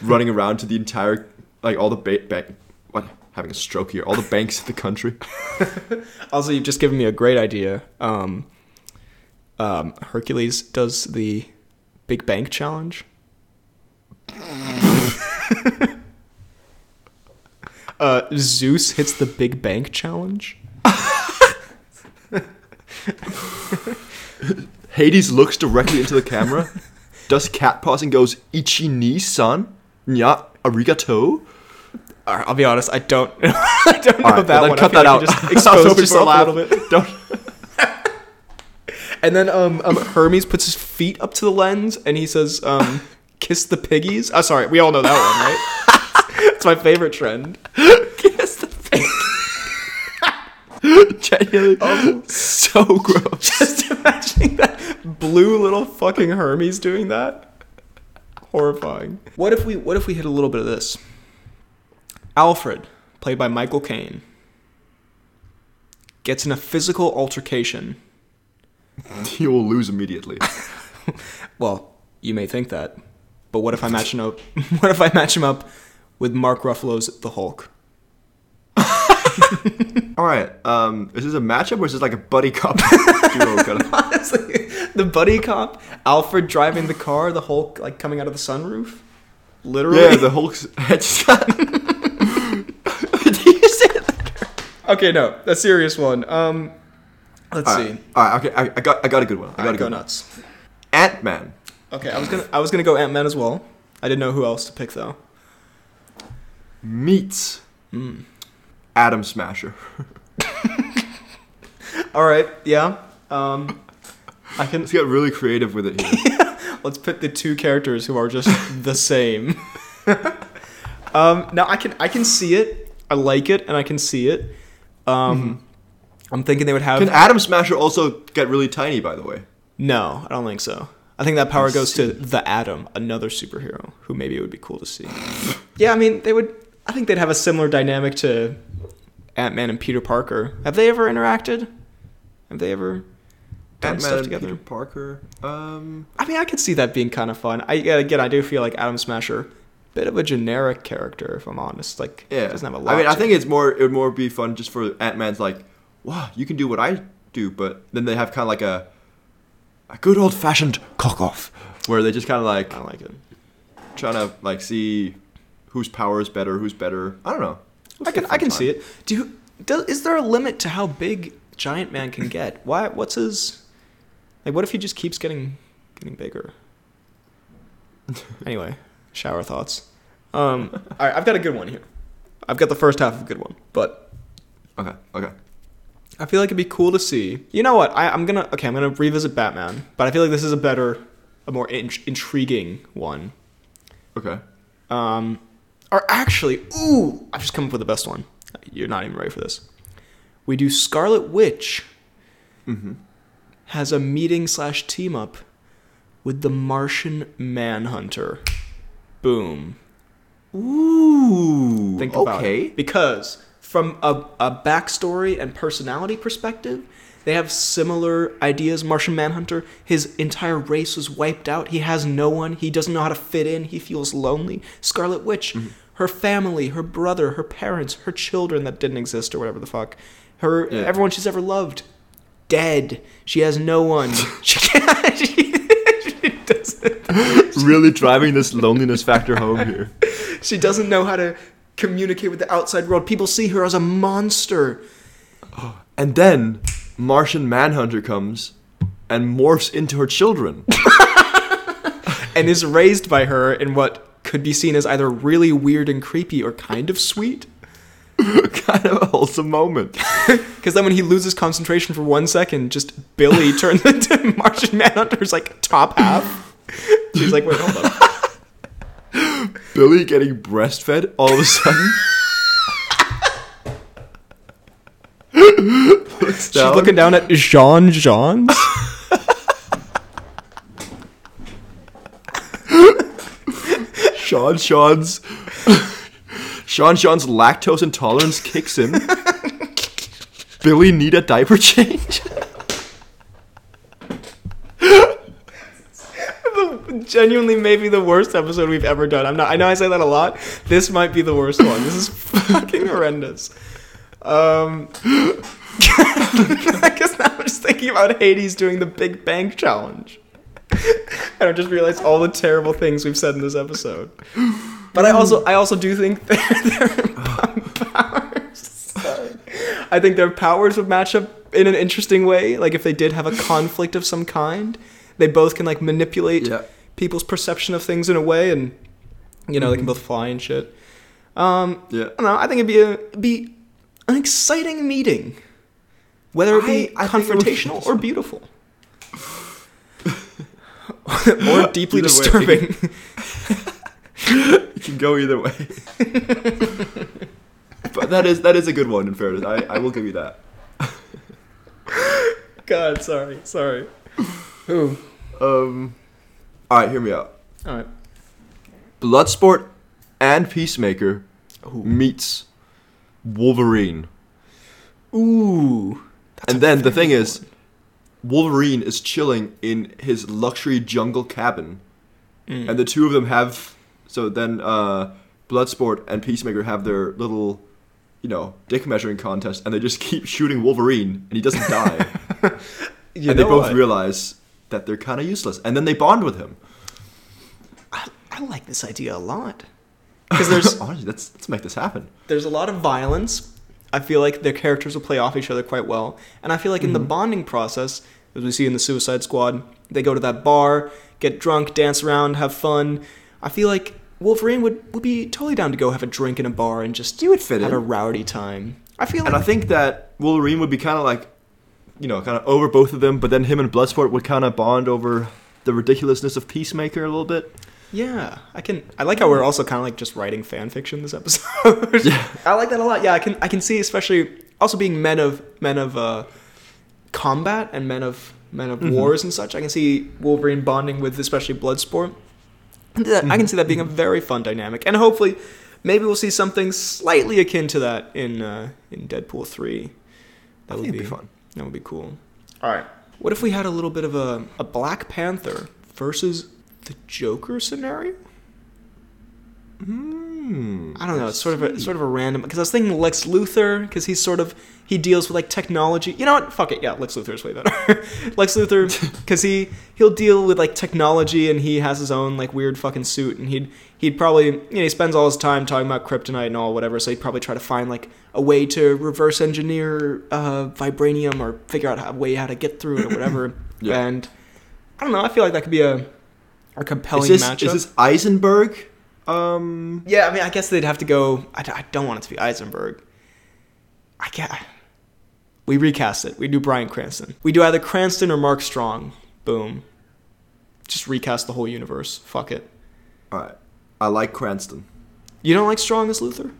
running around to the entire, like all the ba- bank. What? Having a stroke here. All the banks in the country. Also, you've just given me a great idea. Um, um, Hercules does the Big Bank Challenge. uh, Zeus hits the Big Bank Challenge. Hades looks directly into the camera, does cat paws and goes "Ichi ni san, nya arigato." All right, I'll be honest, I don't, I don't know right, that well, one. cut that like out. Just I was expose hoping just a little bit. Don't. And then um, um, Hermes puts his feet up to the lens and he says, um, "Kiss the piggies." Oh, sorry, we all know that one, right? it's my favorite trend. Kiss the face. Genuinely, so gross. Just imagining that blue little fucking Hermes doing that. Horrifying. What if we what if we hit a little bit of this? Alfred, played by Michael Caine, gets in a physical altercation. He will lose immediately. Well, you may think that, but what if I match him up? What if I match him up with Mark Ruffalo's The Hulk? All right. Um, is this a matchup or is this like a buddy cop duo kind of? Honestly, the buddy cop, Alfred driving the car, the Hulk like coming out of the sunroof, literally. Yeah, the Hulk's head just got. Did you say that? Okay, no, a serious one. Um, let's All see. All right. Okay. I, I got. I got a good one. I got a go good nuts. Ant Man. Okay, I was gonna I was gonna go Ant Man as well. I didn't know who else to pick though. meets Hmm. Atom Smasher. All right, yeah. Um, I can Let's get really creative with it here. let's put the two characters who are just the same. um, now I can I can see it. I like it, and I can see it. Um, I'm thinking they would have Can Atom Smasher also get really tiny? By the way. no. I don't think so. I think that power goes to the Atom, another superhero who maybe it would be cool to see. yeah, I mean they would. I think they'd have a similar dynamic to Ant Man and Peter Parker. Have they ever interacted? Have they ever done Ant stuff together? Peter Parker. Um. I mean, I could see that being kind of fun. I yeah, again, I do feel like Atom Smasher, bit of a generic character, if I'm honest. Like, Yeah. doesn't have a lot. I mean, I think it. it's more. It would more be fun just for Ant Man's like, wow, you can do what I do, but then they have kind of like a, a good old fashioned cock off, where they just kind of like I don't like it. trying to like see whose power is better, who's better. I don't know. I can I can see it. Do you, do, is there a limit to how big Giant Man can get? Why? What's his? Like, what if he just keeps getting getting bigger? anyway, shower thoughts. Um, all right, I've got a good one here. I've got the first half of a good one, but Okay. Okay. I feel like it'd be cool to see. You know what? I, I'm gonna okay. I'm gonna revisit Batman, but I feel like this is a better, a more in, intriguing one. Okay. Um, or actually, ooh, I've just come up with the best one. You're not even ready for this. We do Scarlet Witch Mm-hmm. has a meeting slash team up with the Martian Manhunter. Boom. Ooh. Think about okay. it. Because from a, a backstory and personality perspective, they have similar ideas. Martian Manhunter, his entire race was wiped out. He has no one. He doesn't know how to fit in. He feels lonely. Scarlet Witch, Mm-hmm. her family, her brother, her parents, her children that didn't exist or whatever the fuck. Her Yeah. everyone she's ever loved, dead. She has no one. she can't. She, she doesn't. really driving this loneliness factor home here. She doesn't know how to communicate with the outside world. People see her as a monster. And then Martian Manhunter comes and morphs into her children. and is raised by her in what could be seen as either really weird and creepy or kind of sweet. kind of a wholesome moment. Because then when he loses concentration for one second, just Billy turns into Martian Manhunter's like top half. She's like, wait, hold up. Billy getting breastfed all of a sudden. She's down. looking down at Jean Jean's. Sean Sean's Sean Sean's lactose intolerance kicks in. Billy need a diaper change. Genuinely, maybe the worst episode we've ever done. I'm not. I know I say that a lot. This might be the worst one. This is fucking horrendous. Um, I guess now I'm just thinking about Hades doing the Big Bang Challenge. And I just realized all the terrible things we've said in this episode. But I also, I also do think their, their powers. I think their powers would match up in an interesting way. Like if they did have a conflict of some kind, they both can like manipulate Yeah. People's perception of things in a way, and you know they can both fly and shit. Um, Yeah. I don't know. I think it'd be a it'd be an exciting meeting, whether it be I- I think it confrontational or beautiful, or deeply Either disturbing. It can go either way. but that is that is a good one in fairness. I, I will give you that. God, sorry, sorry. Ooh. Um Alright, hear me out. All right. Bloodsport and Peacemaker meets Wolverine. Ooh. And then the thing is. Wolverine is chilling in his luxury jungle cabin, Mm. and the two of them have. So then, uh, Bloodsport and Peacemaker have their little, you know, dick measuring contest, and they just keep shooting Wolverine, and he doesn't die. And they both what? realize that they're kind of useless, and then they bond with him. I, I like this idea a lot because there's honestly, let's let's make this happen. there's a lot of violence. I feel like their characters will play off each other quite well, and I feel like in the mm-hmm. bonding process, as we see in the Suicide Squad, they go to that bar, get drunk, dance around, have fun. I feel like Wolverine would, would be totally down to go have a drink in a bar and just You would fit have in. a rowdy time. I feel like And I think that Wolverine would be kind of like, you know, kind of over both of them, but then him and Bloodsport would kind of bond over the ridiculousness of Peacemaker a little bit. Yeah, I can. I like how we're also kind of like just writing fan fiction this episode. Yeah. I like that a lot. Yeah, I can. I can see, especially also being men of men of uh, combat and men of men of wars and such. I can see Wolverine bonding with especially Bloodsport. That- I can see that being a very fun dynamic, and hopefully, maybe we'll see something slightly akin to that in uh, in Deadpool three. That would be, be fun. That would be cool. All right. What if we had a little bit of a, a Black Panther versus the Joker scenario? Hmm. I don't know. It's sort of a sort of a random because I was thinking Lex Luthor because he's sort of he deals with like technology. You know what? Fuck it. Yeah, Lex Luthor is way better. Lex Luthor because he he'll deal with like technology and he has his own like weird fucking suit and he'd he'd probably you know he spends all his time talking about kryptonite and all whatever. So he'd probably try to find like a way to reverse engineer uh, vibranium or figure out how, a way how to get through it or whatever. Yeah. And I don't know. I feel like that could be a a compelling Is this, matchup. is this Eisenberg? Um. Yeah, I mean, I guess they'd have to go. I don't want it to be Eisenberg. I can't. We recast it. We do Bryan Cranston. We do either Cranston or Mark Strong. Boom. Just recast the whole universe. Fuck it. All right. I like Cranston. You don't like Strong as Luthor?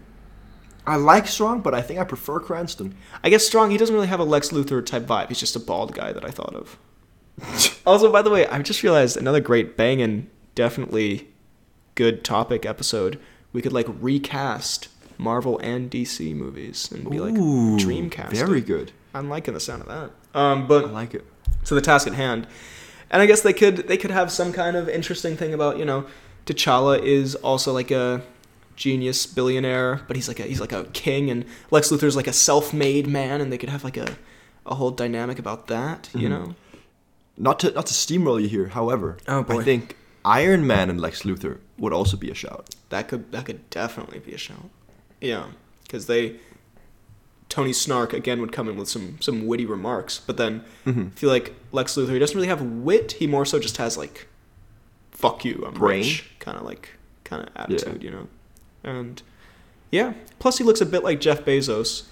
I like Strong, but I think I prefer Cranston. I guess Strong, he doesn't really have a Lex Luthor type vibe. He's just a bald guy that I thought of. also, by the way, I just realized another great banging, definitely good topic episode. We could like recast Marvel and DC movies and be like Ooh, Dreamcast. Very good. I'm liking the sound of that. Um, but I like it. so the task at hand, and I guess they could they could have some kind of interesting thing about you know, T'Challa is also like a genius billionaire, but he's like a he's like a king, and Lex Luthor's like a self-made man, and they could have like a a whole dynamic about that. You Mhm. know, Not to not to steamroll you here, however, Oh, boy. I think Iron Man and Lex Luthor would also be a shout. that could that could definitely be a shout. Yeah, because they. Tony Snark again would come in with some some witty remarks, but then Mm-hmm. I feel like Lex Luthor he doesn't really have wit. He more so just has like, "fuck you, I'm Brain? rich," kind of like kind of attitude, you know. And yeah, plus he looks a bit like Jeff Bezos,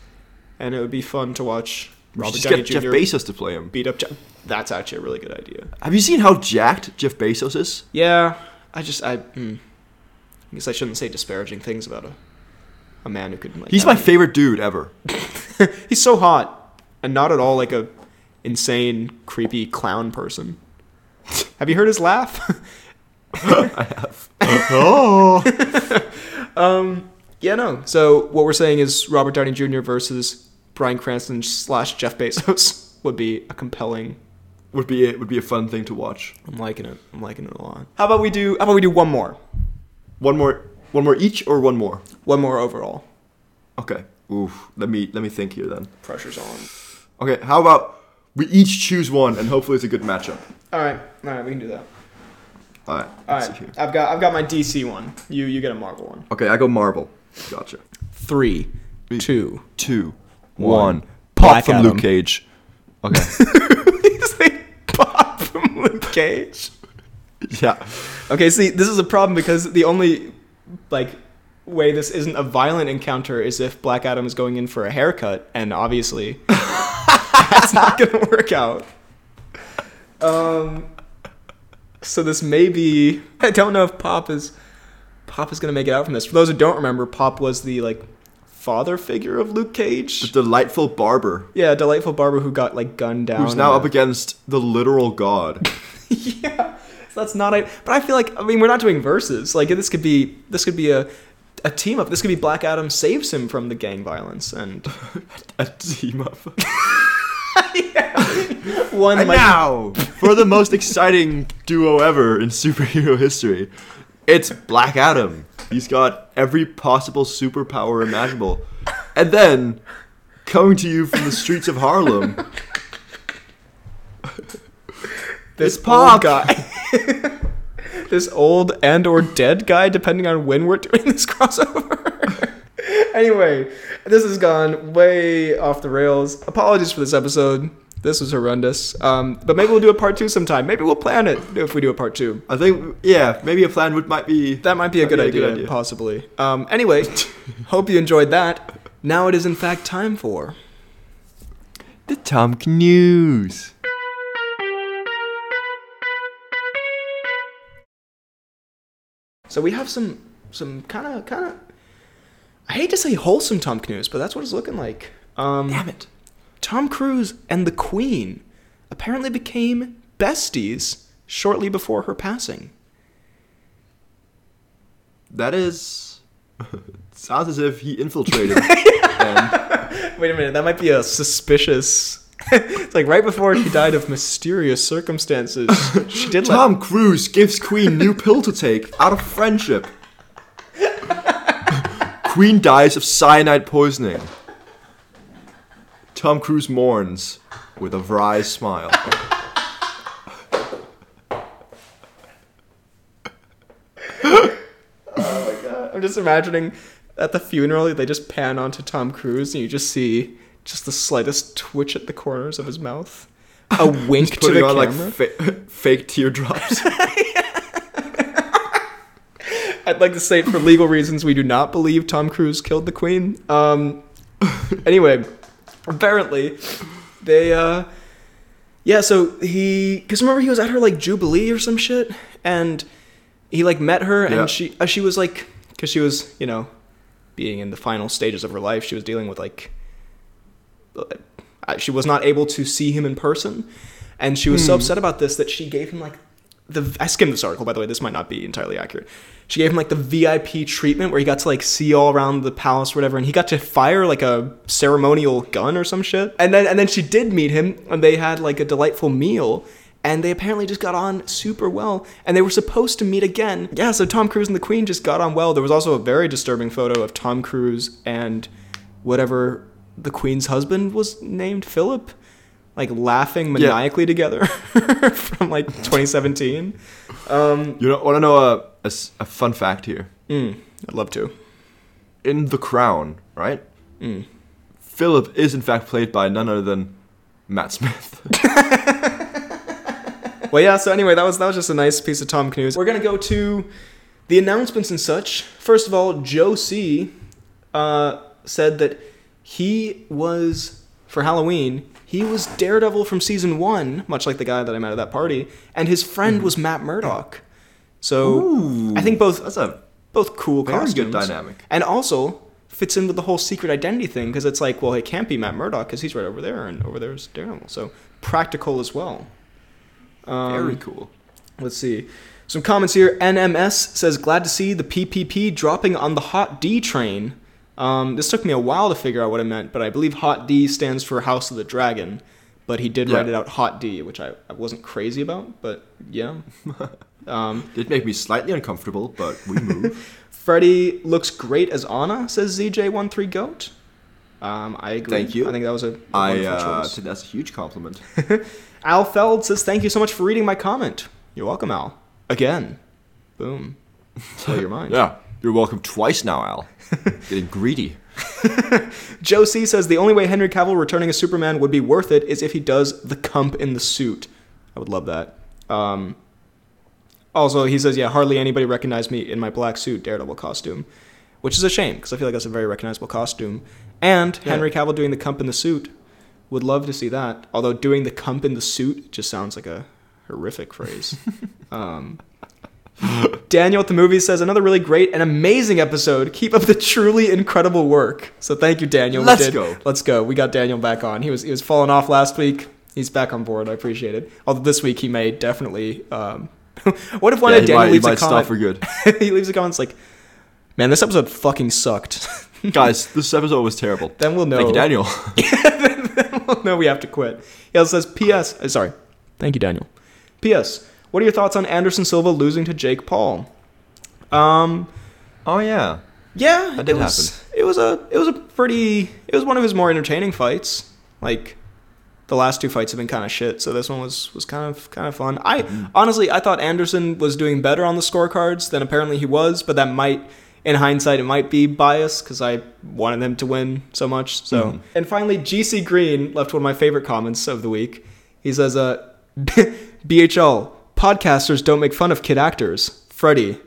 and it would be fun to watch Robert just Downey get Jeff Bezos to play him. beat up. Jeff. That's actually a really good idea. Have you seen how jacked Jeff Bezos is? Yeah, I just I, hmm. I guess I shouldn't say disparaging things about a a man who could like. He's my favorite dude ever. He's so hot. and not at all like a insane, creepy clown person. Have you heard his laugh? I have. oh. um, yeah, no. So what we're saying is Robert Downey Jr. versus Bryan Cranston slash Jeff Bezos would be a compelling. Would be it would be a fun thing to watch. I'm liking it. I'm liking it a lot. How about we do? How about we do one more? One more. One more each, or one more? One more overall. Okay. Oof. Let me let me think here then. Pressure's on. Okay. How about we each choose one, and hopefully it's a good matchup. All right. All right. We can do that. All right. All let's right. see here. I've got I've got my DC one. You you get a Marvel one. Okay, I go Marvel. Gotcha. Three, two. Two, One. one. Pop Black from Adam. Luke Cage. Okay. you say Pop from Luke Cage. yeah. Okay, see, this is a problem because the only like way this isn't a violent encounter is if Black Adam is going in for a haircut, and obviously that's not gonna work out. Um, so this may be. I don't know if Pop is Pop is gonna make it out from this. For those who don't remember, Pop was the like father figure of Luke Cage. The delightful barber Yeah, delightful barber who got like gunned down. who's now up against the literal god. yeah, so that's not. a- But I feel like I mean we're not doing verses. Like this could be this could be a a team up. This could be Black Adam saves him from the gang violence and a team up. one And now, for the most exciting duo ever in superhero history, it's Black Adam. He's got every possible superpower imaginable. And then, coming to you from the streets of Harlem, this Pop. guy. this old and or dead guy, depending on when we're doing this crossover. anyway, this has gone way off the rails. Apologies for this episode. This was horrendous. Um, but maybe we'll do a part two sometime. Maybe we'll plan it if we do a part two. I think, yeah, maybe a plan would might be. That might be a, Might good, be a idea, good idea. possibly. Um, anyway, hope you enjoyed that. Now it is in fact time for. The Tom News. So we have some some kind of kind of. I hate to say wholesome Tom Cruise, but that's what it's looking like. Um, Damn it. Tom Cruise and the Queen apparently became besties shortly before her passing. That is. sounds as if he infiltrated. and Wait a minute, that might be a suspicious. it's like right before she died of mysterious circumstances. She did let Tom Cruise gives Queen new pill to take out of friendship. Queen dies of cyanide poisoning. Tom Cruise mourns with a wry smile. Oh my god. I'm just imagining at the funeral they just pan onto Tom Cruise and you just see just the slightest twitch at the corners of his mouth. A wink to the on camera. like fa- fake teardrops. I'd like to say for legal reasons we do not believe Tom Cruise killed the Queen. Um anyway, apparently. They uh yeah, so he cuz remember he was at her like jubilee or some shit? And he like met her and Yeah. she uh, she was like cuz she was, you know, being in the final stages of her life, she was dealing with like uh, she was not able to see him in person. And she was so upset about this that she gave him like the I skimmed this article by the way. This might not be entirely accurate. She gave him like the VIP treatment where he got to like see all around the palace, or whatever, and he got to fire like a ceremonial gun or some shit. And then and then she did meet him, and they had like a delightful meal. And they apparently just got on super well, and they were supposed to meet again. Yeah, so Tom Cruise and the Queen just got on well. There was also a very disturbing photo of Tom Cruise and whatever the Queen's husband was named, Philip, like laughing Yeah. maniacally together from like 2017. Um, you know, want to know a fun fact here? mm, I'd love to. In The Crown, right? Mm. Philip is in fact played by none other than Matt Smith. Well, yeah. So anyway, that was that was just a nice piece of Tom Cruise. We're gonna go to the announcements and such. First of all, Joe C. Uh, said that he was for Halloween. He was Daredevil from season one, much like the guy that I met at that party, and his friend was Matt Murdock. So Ooh, I think both that's a both cool very costumes. good dynamic. And also, fits in with the whole secret identity thing because it's like, well, it can't be Matt Murdock because he's right over there, and over there's Daredevil. So practical as well. Um, Very cool. Let's see. Some comments here. NMS says, glad to see the PPP dropping on the Hot D train. Um, this took me a while to figure out what it meant, but I believe Hot D stands for House of the Dragon. But he did write it out Hot D, which I, I wasn't crazy about, but yeah. um, Did make me slightly uncomfortable, but we move. Freddy looks great as Anna, says ZJ13 Goat. Um, I agree. Thank you. I think that was a, a I wonderful uh, choice. that's a huge compliment. Al Feld says, Thank you so much for reading my comment. You're welcome, Al. Again. Boom. Blow your mind. yeah, you're welcome twice now, Al. Getting greedy. Joe C says, The only way Henry Cavill returning as Superman would be worth it is if he does the cump in the suit. I would love that. Um, also, he says, Yeah, hardly anybody recognized me in my black suit Daredevil costume, which is a shame because I feel like that's a very recognizable costume. And Yeah. Henry Cavill doing the cump in the suit. Would love to see that. Although doing the cump in the suit just sounds like a horrific phrase. um, Daniel at the movie says another really great and amazing episode. Keep up the truly incredible work. So thank you, Daniel. Let's go. Let's go. We got Daniel back on. He was he was falling off last week. He's back on board. I appreciate it. Although this week he may definitely. Um, what if one yeah, day Daniel might, leaves a comment? for good. he leaves a comment it's like, "Man, this episode fucking sucked." Guys, this episode was terrible. then we'll know. Thank you, Daniel. then we'll know we have to quit. He also says, "P.S." uh, sorry. Thank you, Daniel. P.S. What are your thoughts on Anderson Silva losing to Jake Paul? Um. oh yeah. Yeah, That did it was, It was a it was a pretty it was one of his more entertaining fights. Like the last two fights have been kind of shit, so this one was was kind of kind of fun. I honestly I thought Anderson was doing better on the scorecards than apparently he was, but that might in hindsight it might be bias cuz I wanted him to win so much. So Mhm. and finally GC Green left one of my favorite comments of the week. He says uh BHL podcasters don't make fun of kid actors. Freddie.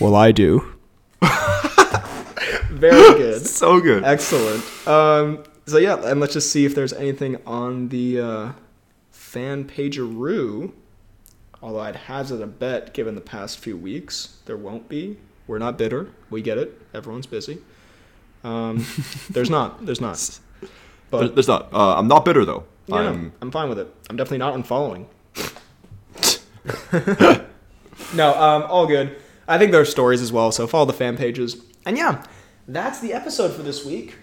Well, I do. Very good. So good. Excellent. Um, so yeah, and let's just see if there's anything on the uh, fan pageroo. Although I'd hazard a bet, given the past few weeks, there won't be. We're not bitter. We get it. Everyone's busy. Um, there's not. There's not. But There's not. Uh, I'm not bitter though. yeah, I'm. I'm fine with it. I'm definitely not unfollowing. no, um, all good. I think there are stories as well, so follow the fan pages. And yeah, that's the episode for this week.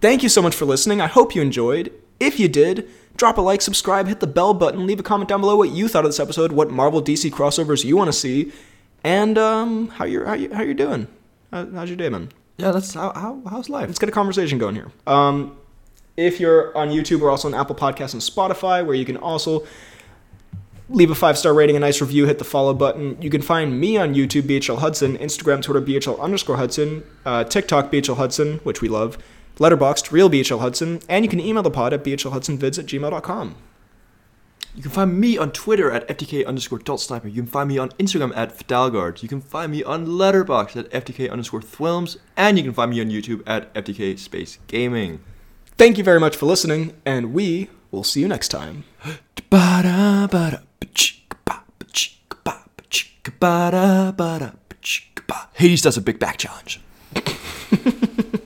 Thank you so much for listening. I hope you enjoyed. If you did, drop a like, subscribe, hit the bell button, leave a comment down below what you thought of this episode, what Marvel DC crossovers you want to see, and um, how you're how you how you're doing. How, how's your day, man? Yeah, that's how, how how's life. Let's get a conversation going here. Um, if you're on YouTube, we're also on Apple Podcasts and Spotify, where you can also leave a five star rating, a nice review, hit the follow button. You can find me on YouTube, BHL Hudson, Instagram, Twitter, BHL underscore Hudson, uh, TikTok, BHL Hudson, which we love, Letterboxd, Real BHL Hudson, and you can email the pod at bhlhudsonvids at gmail.com. You can find me on Twitter at FDK underscore dot sniper. You can find me on Instagram at Fidalgard. You can find me on Letterboxd at FDK underscore Thwilms. And you can find me on YouTube at FDK Space Gaming. Thank you very much for listening, and we will see you next time. Hades does a big back challenge.